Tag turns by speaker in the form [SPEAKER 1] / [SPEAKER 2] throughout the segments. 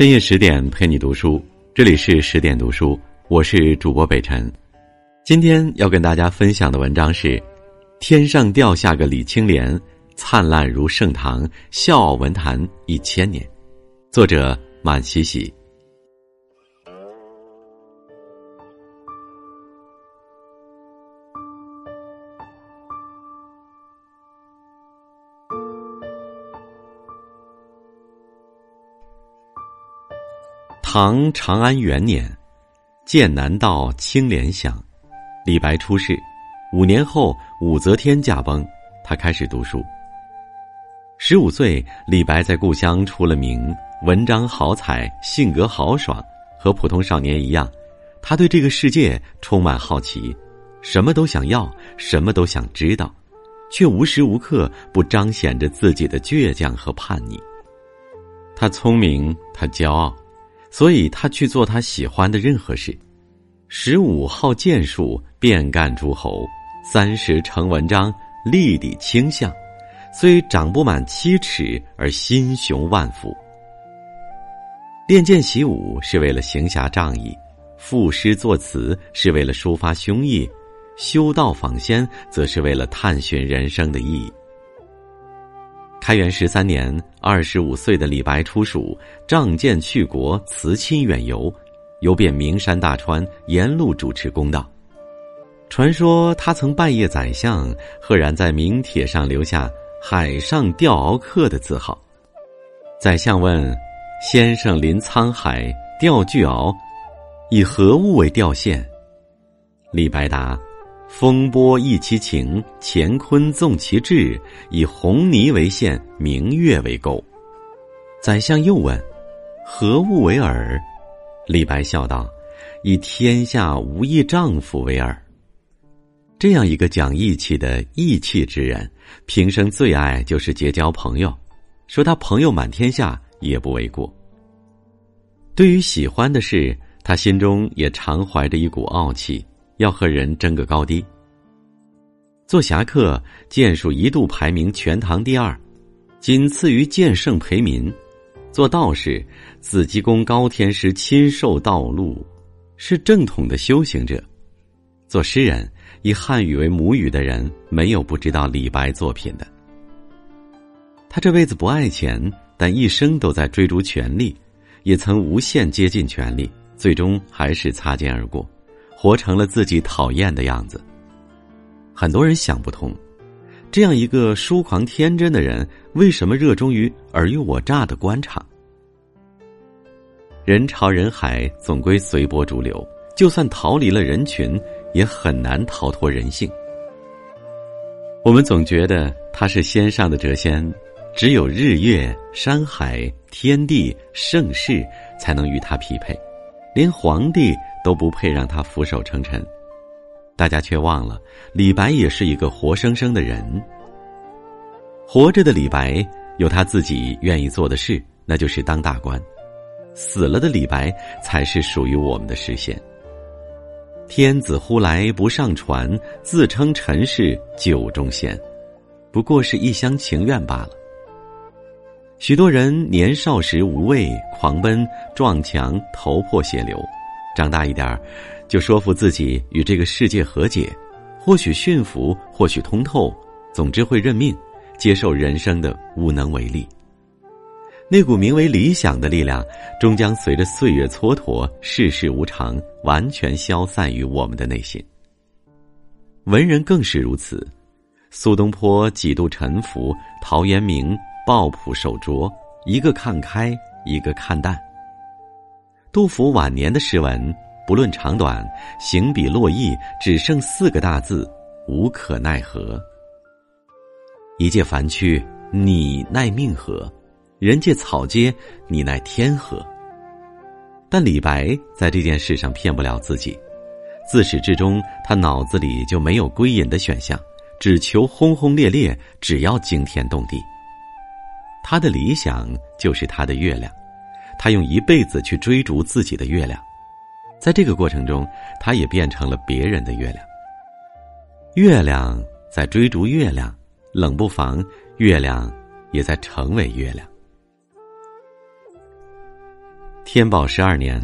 [SPEAKER 1] 深夜十点陪你读书，这里是十点读书，我是主播北辰。今天要跟大家分享的文章是《天上掉下个李青莲，灿烂如盛唐，笑傲文坛一千年》，作者满喜喜。唐长安元年，剑南道青莲乡，李白出世。五年后，武则天驾崩，他开始读书。十五岁，李白在故乡出了名，文章豪采，性格豪爽。和普通少年一样，他对这个世界充满好奇，什么都想要，什么都想知道，却无时无刻不彰显着自己的倔强和叛逆。他聪明，他骄傲。所以他去做他喜欢的任何事，十五好剑术，遍干诸侯；三十成文章，立地倾相。虽长不满七尺，而心雄万夫。练剑习武是为了行侠仗义，赋诗作词是为了抒发胸臆，修道访仙则是为了探寻人生的意义。开元十三年，二十五岁的李白出蜀，仗剑去国，辞亲远游，游遍名山大川，沿路主持公道。传说他曾拜谒宰相，赫然在名帖上留下“海上钓鳌客”的字号。宰相问：“先生临沧海钓巨鳌，以何物为钓线？”李白答。风波忆其情，乾坤纵其志，以红泥为线，明月为钩。宰相又问：“何物为饵？”李白笑道：“以天下无义丈夫为饵。”这样一个讲义气的义气之人，平生最爱就是结交朋友，说他朋友满天下也不为过。对于喜欢的事，他心中也常怀着一股傲气。要和人争个高低。做侠客，剑术一度排名全唐第二，仅次于剑圣裴民。做道士，紫极宫高天师亲授道路，是正统的修行者。做诗人，以汉语为母语的人，没有不知道李白作品的。他这辈子不爱钱，但一生都在追逐权力，也曾无限接近权力，最终还是擦肩而过。活成了自己讨厌的样子。很多人想不通，这样一个疏狂天真的人，为什么热衷于尔虞我诈的官场？人潮人海，总归随波逐流。就算逃离了人群，也很难逃脱人性。我们总觉得他是仙上的谪仙，只有日月山海天地盛世才能与他匹配，连皇帝。都不配让他俯首称臣，大家却忘了，李白也是一个活生生的人。活着的李白有他自己愿意做的事，那就是当大官；死了的李白才是属于我们的实现。天子呼来不上船，自称臣是酒中仙，不过是一厢情愿罢了。许多人年少时无畏，狂奔撞墙，头破血流。长大一点儿，就说服自己与这个世界和解，或许驯服，或许通透，总之会认命，接受人生的无能为力。那股名为理想的力量，终将随着岁月蹉跎，世事无常，完全消散于我们的内心。文人更是如此，苏东坡几度沉浮，陶渊明抱朴守拙，一个看开，一个看淡。杜甫晚年的诗文，不论长短，行笔落意，只剩四个大字：无可奈何。一介凡躯，你奈命何？人界草芥，你奈天何？但李白在这件事上骗不了自己，自始至终，他脑子里就没有归隐的选项，只求轰轰烈烈，只要惊天动地。他的理想就是他的月亮。他用一辈子去追逐自己的月亮，在这个过程中，他也变成了别人的月亮。月亮在追逐月亮，冷不防，月亮也在成为月亮。天宝十二年，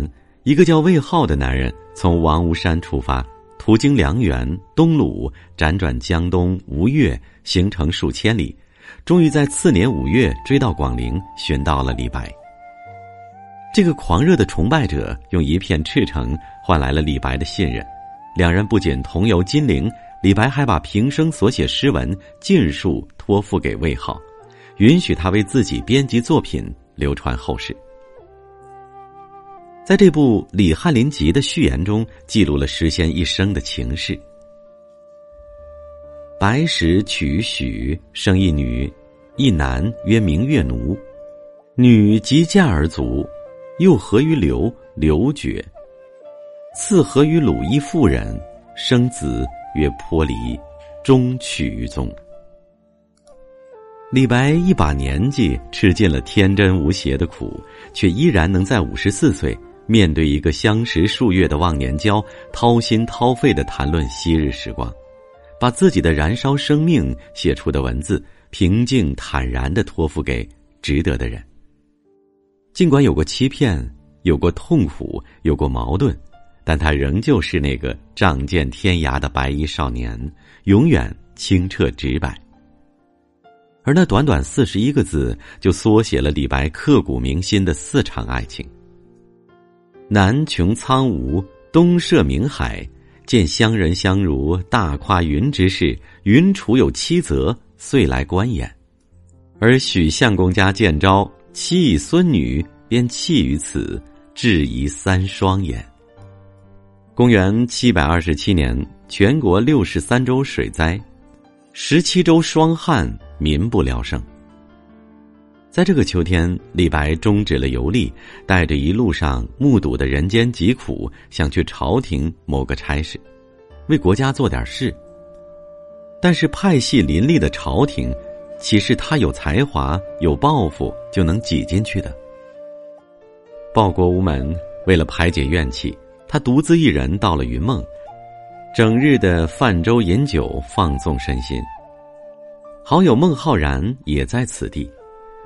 [SPEAKER 1] 一个叫魏浩的男人从王屋山出发，途经梁园、东鲁，辗转江东、吴越，行程数千里，终于在次年五月追到广陵，寻到了李白。这个狂热的崇拜者用一片赤诚换来了李白的信任，两人不仅同游金陵，李白还把平生所写诗文尽数托付给魏浩，允许他为自己编辑作品，流传后世。在这部《李翰林集》的序言中，记录了诗仙一生的情事。白石娶许，生一女，一男曰明月奴。女即嫁而卒，又合于刘，刘绝。次合于鲁一妇人，生子曰颇离，终取于宗。李白一把年纪，吃尽了天真无邪的苦，却依然能在五十四岁。面对一个相识数月的忘年交，掏心掏肺的谈论昔日时光，把自己的燃烧生命写出的文字，平静坦然的托付给值得的人。尽管有过欺骗，有过痛苦，有过矛盾，但他仍旧是那个仗剑天涯的白衣少年，永远清澈直白。而那短短四十一个字，就缩写了李白刻骨铭心的四场爱情。南穷苍梧，东涉冥海，见乡人相如大夸云之事。云处有七则，遂来观焉。而许相公家见招，妻以孙女，便弃于此，质疑三双眼。公元七百二十七年，全国六十三州水灾，十七州霜旱，民不聊生。在这个秋天，李白终止了游历，带着一路上目睹的人间疾苦，想去朝廷谋个差事，为国家做点事。但是派系林立的朝廷，岂是他有才华、有抱负就能挤进去的？报国无门，为了排解怨气，他独自一人到了云梦，整日的泛舟饮酒，放纵身心。好友孟浩然也在此地。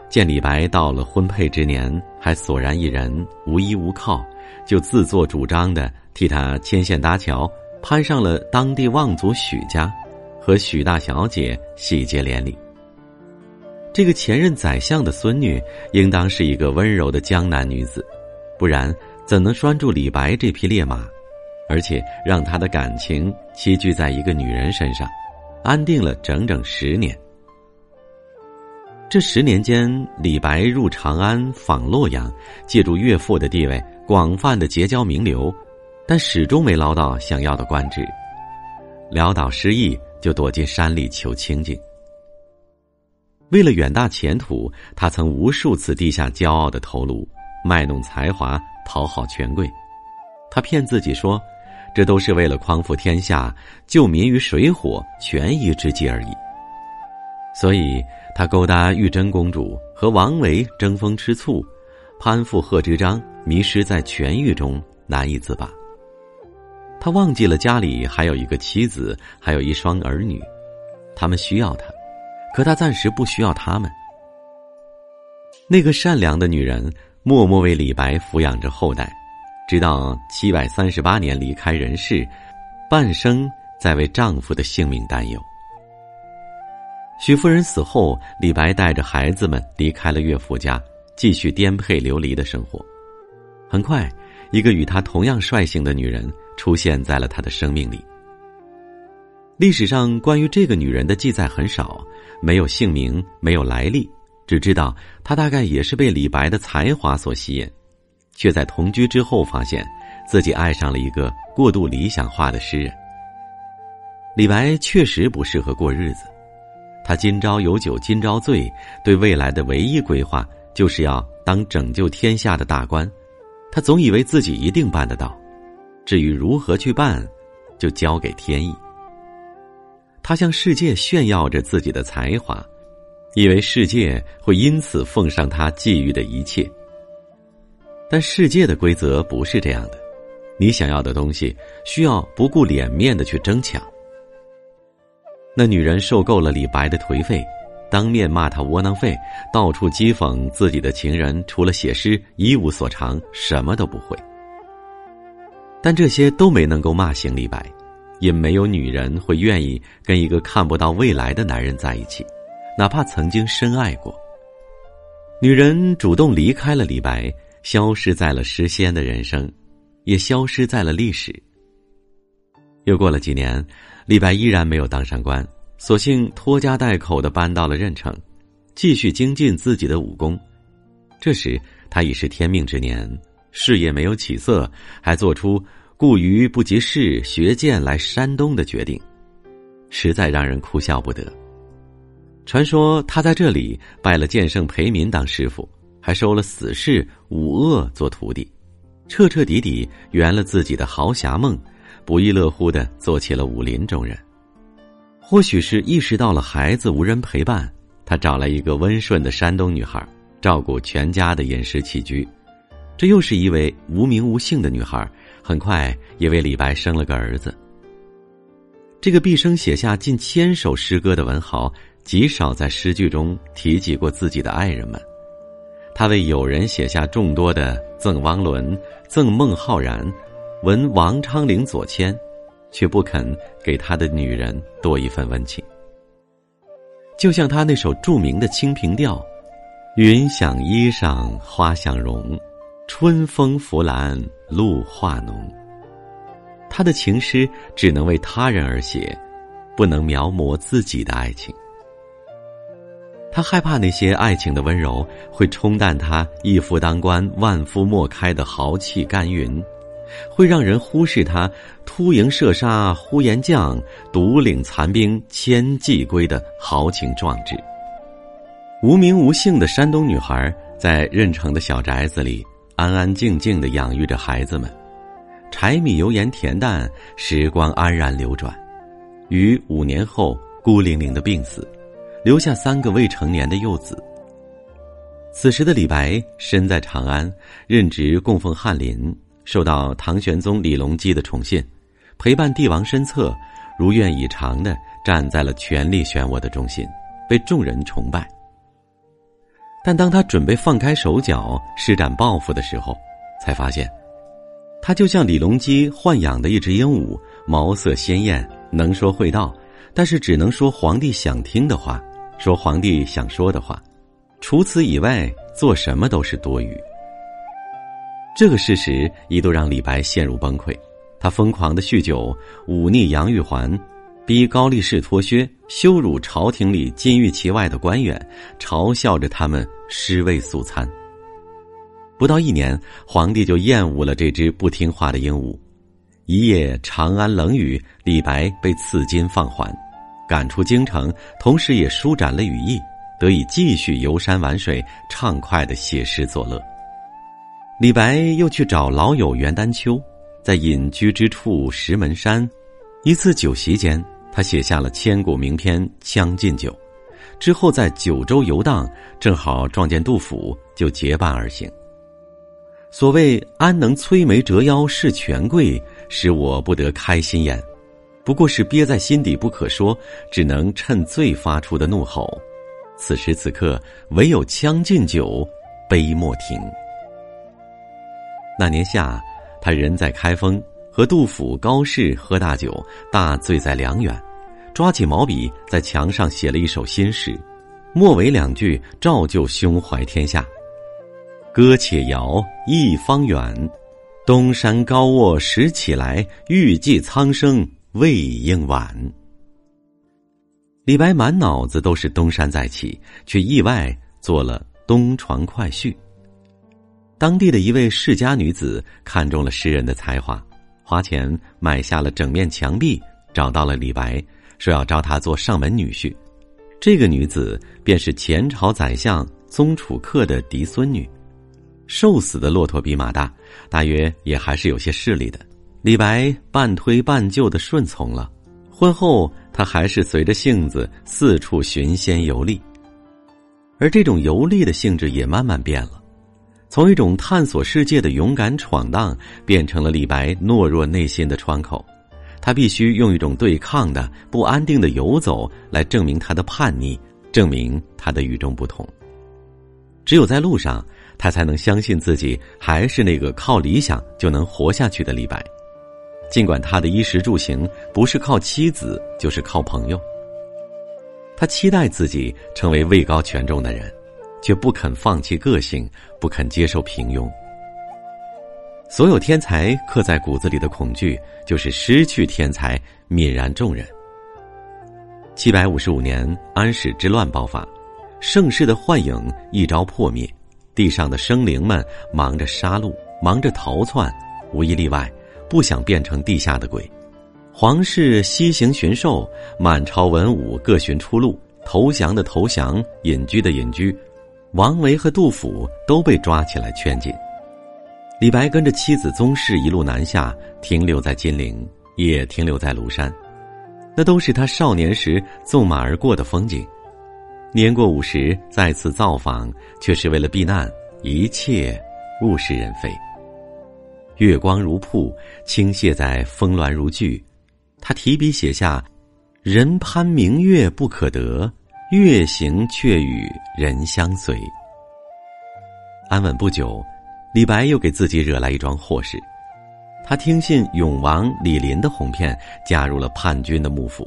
[SPEAKER 1] 见李白到了婚配之年，还索然一人，无依无靠，就自作主张的替他牵线搭桥，攀上了当地望族许家，和许大小姐喜结连理。这个前任宰相的孙女，应当是一个温柔的江南女子，不然怎能拴住李白这匹烈马，而且让他的感情栖居在一个女人身上，安定了整整十年。这十年间，李白入长安访洛阳，借助岳父的地位，广泛的结交名流，但始终没捞到想要的官职。潦倒失意，就躲进山里求清静。为了远大前途，他曾无数次低下骄傲的头颅，卖弄才华讨好权贵。他骗自己说，这都是为了匡扶天下、救民于水火、权宜之计而已。所以。他勾搭玉贞公主和王维争风吃醋，攀附贺知章，迷失在权欲中难以自拔。他忘记了家里还有一个妻子，还有一双儿女，他们需要他，可他暂时不需要他们。那个善良的女人默默为李白抚养着后代，直到七百三十八年离开人世，半生在为丈夫的性命担忧。许夫人死后，李白带着孩子们离开了岳父家，继续颠沛流离的生活。很快，一个与他同样率性的女人出现在了他的生命里。历史上关于这个女人的记载很少，没有姓名，没有来历，只知道他大概也是被李白的才华所吸引，却在同居之后发现自己爱上了一个过度理想化的诗人。李白确实不适合过日子。他今朝有酒今朝醉，对未来的唯一规划就是要当拯救天下的大官。他总以为自己一定办得到，至于如何去办，就交给天意。他向世界炫耀着自己的才华，以为世界会因此奉上他觊觎的一切。但世界的规则不是这样的，你想要的东西，需要不顾脸面的去争抢。那女人受够了李白的颓废，当面骂他窝囊废，到处讥讽自己的情人，除了写诗一无所长，什么都不会。但这些都没能够骂醒李白，也没有女人会愿意跟一个看不到未来的男人在一起，哪怕曾经深爱过。女人主动离开了李白，消失在了诗仙的人生，也消失在了历史。又过了几年，李白依然没有当上官。索性拖家带口的搬到了任城，继续精进自己的武功。这时他已是天命之年，事业没有起色，还做出故于不及事学剑来山东的决定，实在让人哭笑不得。传说他在这里拜了剑圣裴民当师傅，还收了死士武鄂做徒弟，彻彻底底圆了自己的豪侠梦，不亦乐乎的做起了武林中人。或许是意识到了孩子无人陪伴，他找来一个温顺的山东女孩，照顾全家的饮食起居。这又是一位无名无姓的女孩，很快也为李白生了个儿子。这个毕生写下近千首诗歌的文豪，极少在诗句中提及过自己的爱人们。他为友人写下众多的《赠汪伦》《赠孟浩然》《闻王昌龄左迁》。却不肯给他的女人多一份温情。就像他那首著名的《清平调》：“云想衣裳花想容，春风拂槛露化浓。”他的情诗只能为他人而写，不能描摹自己的爱情。他害怕那些爱情的温柔会冲淡他一夫当关万夫莫开的豪气干云。会让人忽视他突营射杀呼延将、独领残兵千骑归的豪情壮志。无名无姓的山东女孩在任城的小宅子里安安静静的养育着孩子们，柴米油盐恬淡，时光安然流转。于五年后孤零零的病死，留下三个未成年的幼子。此时的李白身在长安，任职供奉翰林。受到唐玄宗李隆基的宠信，陪伴帝王身侧，如愿以偿的站在了权力漩涡的中心，被众人崇拜。但当他准备放开手脚施展抱负的时候，才发现，他就像李隆基豢养的一只鹦鹉，毛色鲜艳，能说会道，但是只能说皇帝想听的话，说皇帝想说的话，除此以外，做什么都是多余。这个事实一度让李白陷入崩溃，他疯狂的酗酒，忤逆杨玉环，逼高力士脱靴，羞辱朝廷里金玉其外的官员，嘲笑着他们尸位素餐。不到一年，皇帝就厌恶了这只不听话的鹦鹉。一夜长安冷雨，李白被赐金放还，赶出京城，同时也舒展了羽翼，得以继续游山玩水，畅快的写诗作乐。李白又去找老友袁丹丘，在隐居之处石门山，一次酒席间，他写下了千古名篇《将进酒》，之后在九州游荡，正好撞见杜甫，就结伴而行。所谓“安能摧眉折腰事权贵，使我不得开心颜”，不过是憋在心底不可说，只能趁醉发出的怒吼。此时此刻，唯有《将进酒》，杯莫停。那年夏，他人在开封，和杜甫、高适喝大酒，大醉在梁园，抓起毛笔在墙上写了一首新诗，末尾两句照旧胸怀天下：“歌且摇一方远，东山高卧拾起来，欲济苍生未应晚。”李白满脑子都是东山再起，却意外做了东床快婿。当地的一位世家女子看中了诗人的才华，花钱买下了整面墙壁，找到了李白，说要招他做上门女婿。这个女子便是前朝宰相宗楚客的嫡孙女。瘦死的骆驼比马大，大约也还是有些势力的。李白半推半就的顺从了。婚后，他还是随着性子四处寻仙游历，而这种游历的性质也慢慢变了。从一种探索世界的勇敢闯荡，变成了李白懦弱内心的窗口。他必须用一种对抗的、不安定的游走来证明他的叛逆，证明他的与众不同。只有在路上，他才能相信自己还是那个靠理想就能活下去的李白。尽管他的衣食住行不是靠妻子，就是靠朋友。他期待自己成为位高权重的人，却不肯放弃个性，不肯接受平庸。所有天才刻在骨子里的恐惧，就是失去天才，泯然众人。七百五十五年，安史之乱爆发，盛世的幻影一朝破灭，地上的生灵们忙着杀戮，忙着逃窜，无一例外，不想变成地下的鬼。皇室西行巡狩，满朝文武各寻出路，投降的投降，隐居的隐居，王维和杜甫都被抓起来圈禁。李白跟着妻子宗室一路南下，停留在金陵，也停留在庐山，那都是他少年时纵马而过的风景。年过五十再次造访，却是为了避难，一切物是人非。月光如瀑，倾泻在峰峦如聚，他提笔写下：“人攀明月不可得，月行却与人相随。”安稳不久。李白又给自己惹来一桩祸事，他听信永王李璘的哄骗，加入了叛军的幕府。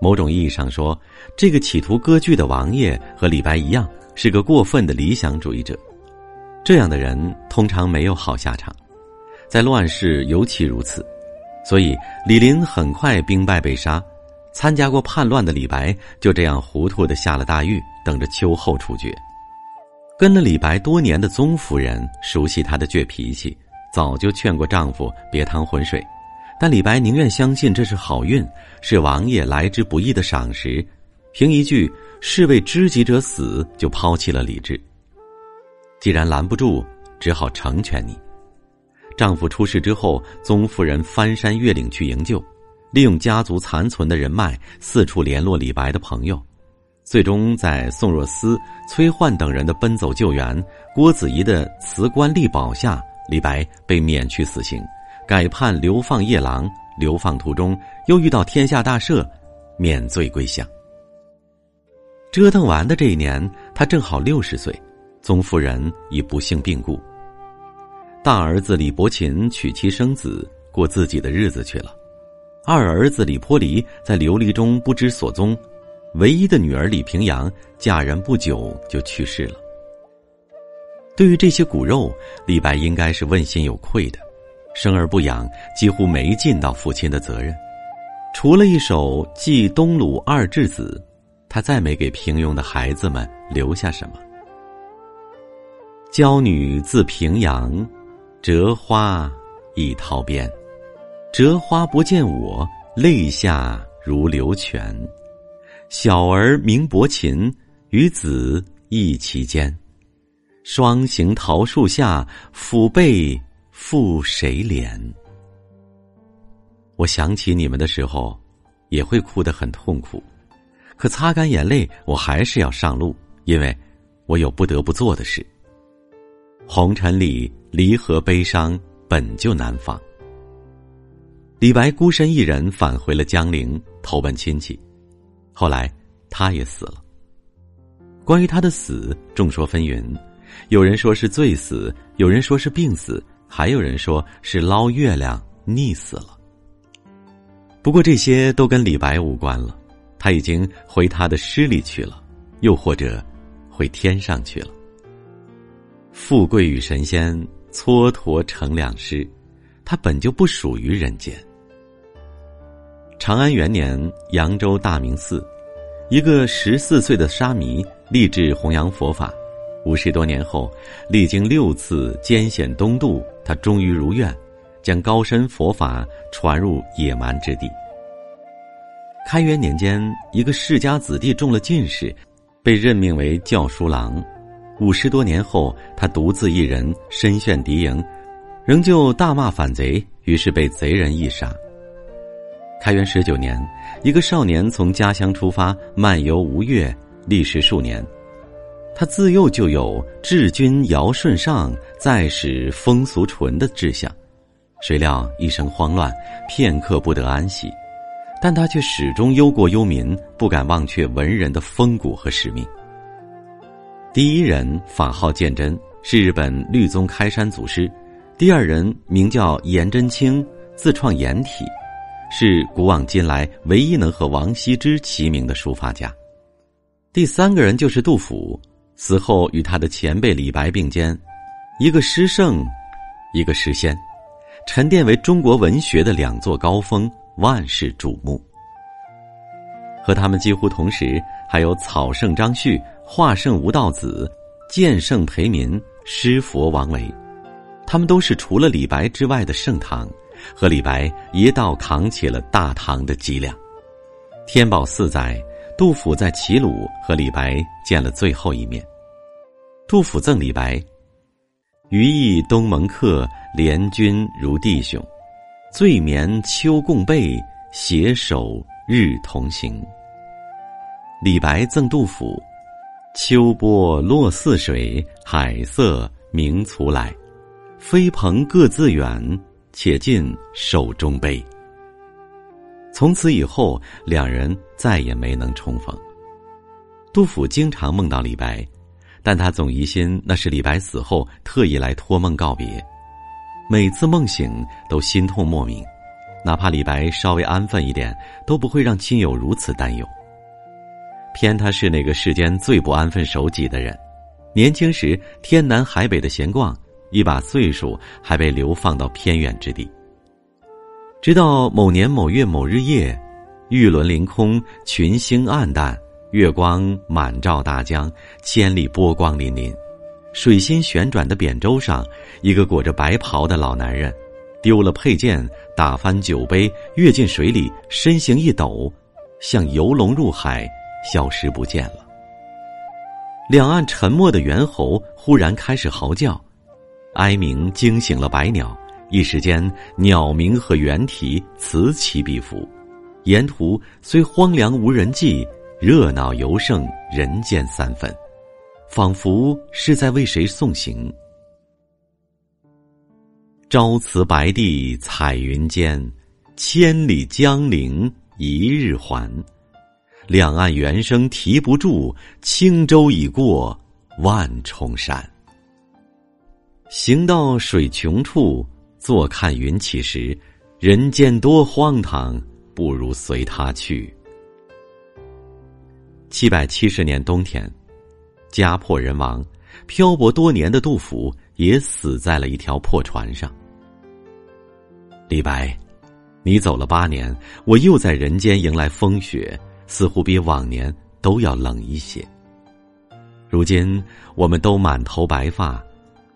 [SPEAKER 1] 某种意义上说，这个企图割据的王爷和李白一样，是个过分的理想主义者。这样的人通常没有好下场，在乱世尤其如此。所以李林很快兵败被杀，参加过叛乱的李白就这样糊涂的下了大狱，等着秋后处决。跟了李白多年的宗夫人熟悉他的倔脾气，早就劝过丈夫别趟浑水，但李白宁愿相信这是好运，是王爷来之不易的赏识，凭一句“士为知己者死”就抛弃了理智。既然拦不住，只好成全你。丈夫出事之后，宗夫人翻山越岭去营救，利用家族残存的人脉，四处联络李白的朋友。最终，在宋若思、崔焕等人的奔走救援，郭子仪的辞官力保下，李白被免去死刑，改判流放夜郎。流放途中，又遇到天下大赦，免罪归乡。折腾完的这一年，他正好六十岁，宗夫人已不幸病故。大儿子李伯禽娶妻生子，过自己的日子去了；二儿子李颇离在流离中不知所踪。唯一的女儿李平阳嫁人不久就去世了。对于这些骨肉，李白应该是问心有愧的。生而不养，几乎没尽到父亲的责任。除了一首《寄东鲁二稚子》，他再没给平庸的孩子们留下什么。娇女自平阳，折花已桃边。折花不见我，泪下如流泉。小儿名伯禽，与子忆其间。双行桃树下，抚背负谁怜？我想起你们的时候，也会哭得很痛苦。可擦干眼泪，我还是要上路，因为我有不得不做的事。红尘里离合悲伤本就难防。李白孤身一人返回了江陵，投奔亲戚。后来，他也死了。关于他的死，众说纷纭，有人说是醉死，有人说是病死，还有人说是捞月亮溺死了。不过这些都跟李白无关了，他已经回他的诗里去了，又或者回天上去了。富贵与神仙蹉跎成两诗，他本就不属于人间。长安元年，扬州大明寺，一个十四岁的沙弥立志弘扬佛法。五十多年后，历经六次艰险东渡，他终于如愿，将高深佛法传入野蛮之地。开元年间，一个世家子弟中了进士，被任命为教书郎。五十多年后，他独自一人身陷敌营，仍旧大骂反贼，于是被贼人一杀。开元十九年，一个少年从家乡出发，漫游吴越，历时数年。他自幼就有治君尧舜上，再使风俗淳的志向。谁料一生慌乱，片刻不得安息。但他却始终忧国忧民，不敢忘却文人的风骨和使命。第一人法号鉴真，是日本律宗开山祖师；第二人名叫颜真卿，自创颜体，是古往今来唯一能和王羲之齐名的书法家。第三个人就是杜甫，死后与他的前辈李白并肩，一个诗圣，一个诗仙，沉淀为中国文学的两座高峰，万世瞩目。和他们几乎同时，还有草圣张旭、画圣吴道子、剑圣裴民、诗佛王维，他们都是除了李白之外的盛唐，和李白一道扛起了大唐的脊梁。天宝四载。杜甫在齐鲁和李白见了最后一面。杜甫赠李白：“余意东盟客，联军如弟兄，醉眠秋共被，携手日同行。”李白赠杜甫：“秋波落泗水，海色明徂来。飞蓬各自远，且尽手中杯。”从此以后，两人再也没能重逢。杜甫经常梦到李白，但他总疑心那是李白死后特意来托梦告别。每次梦醒都心痛莫名，哪怕李白稍微安分一点，都不会让亲友如此担忧。偏他是那个世间最不安分守己的人，年轻时天南海北的闲逛，一把岁数还被流放到偏远之地。直到某年某月某日夜，玉轮凌空，群星暗淡，月光满照大江，千里波光粼粼。水心旋转的扁舟上，一个裹着白袍的老男人，丢了佩剑，打翻酒杯，跃进水里，身形一抖，像游龙入海，消失不见了。两岸沉默的猿猴忽然开始嚎叫，哀鸣惊醒了百鸟。一时间，鸟鸣和猿啼此起彼伏，沿途虽荒凉无人迹，热闹尤胜人间三分，仿佛是在为谁送行。朝辞白帝彩云间，千里江陵一日还。两岸猿声啼不住，轻舟已过万重山。行到水穷处。坐看云起时，人间多荒唐，不如随他去。七百七十年冬天，家破人亡，漂泊多年的杜甫也死在了一条破船上。李白，你走了八年，我又在人间迎来风雪，似乎比往年都要冷一些。如今我们都满头白发。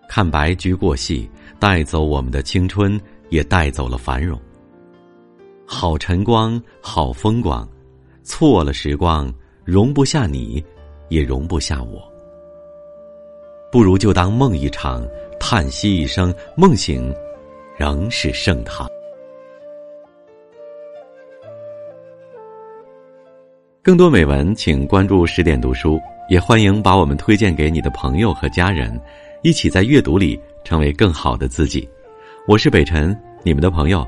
[SPEAKER 1] 看白驹过隙，带走我们的青春，也带走了繁荣。好晨光，好风光，错了时光，容不下你，也容不下我。不如就当梦一场，叹息一声，梦醒，仍是盛唐。更多美文，请关注十点读书，也欢迎把我们推荐给你的朋友和家人。一起在阅读里成为更好的自己。我是北辰，你们的朋友，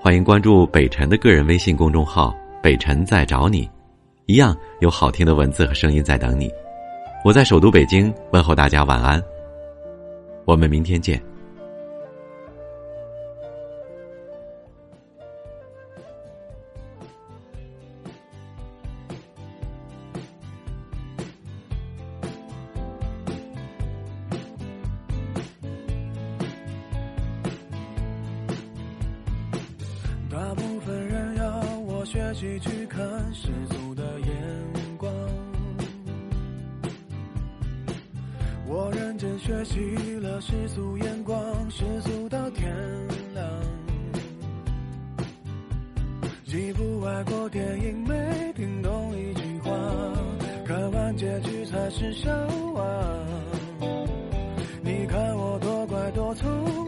[SPEAKER 1] 欢迎关注北辰的个人微信公众号“北辰在找你”，一样有好听的文字和声音在等你。我在首都北京问候大家晚安，我们明天见。
[SPEAKER 2] 大部分人要我学习去看世俗的眼光，我认真学习了世俗眼光，世俗到天亮。几部外国电影没听懂一句话，看完结局才是笑话。你看我多乖多聪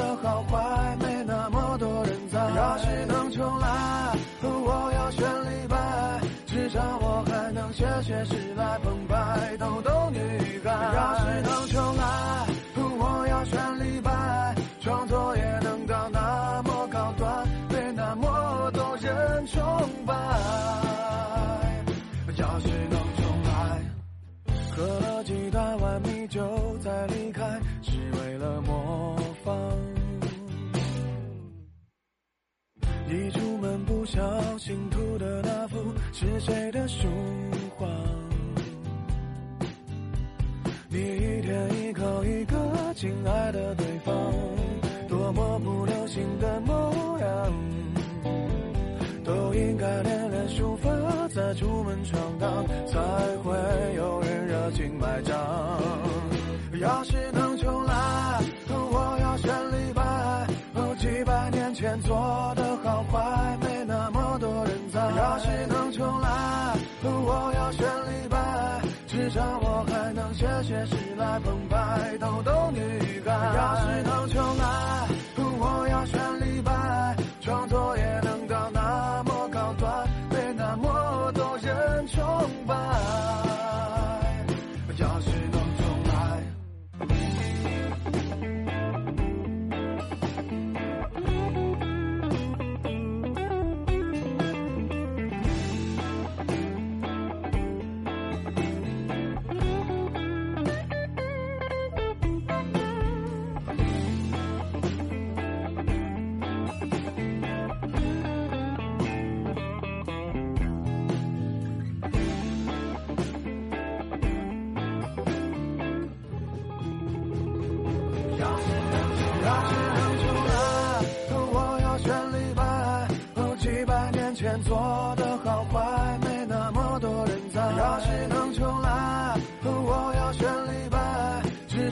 [SPEAKER 2] 坏，没那么多人在。要是能重来，我要选李白，至少我还能写写诗来澎湃，逗逗女孩。要是能重来，才会有人热情买账。要是能重来，我要选李白。几百年前做的好坏，没那么多人在。要是能重来，我要选李白，至少我还能写写诗来澎湃，逗逗女孩。要是能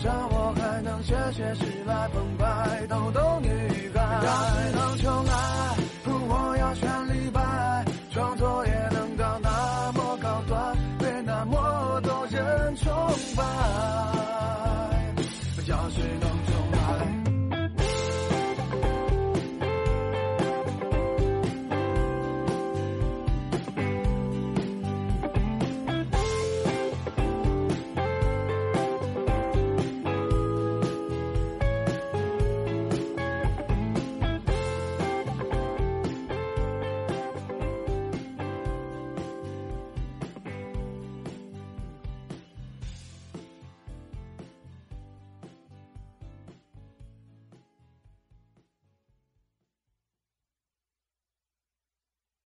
[SPEAKER 2] 我还能写写诗来澎湃，逗逗女孩。要是能重来，我要选李白，创作也能到那么高端，被那么多人崇拜。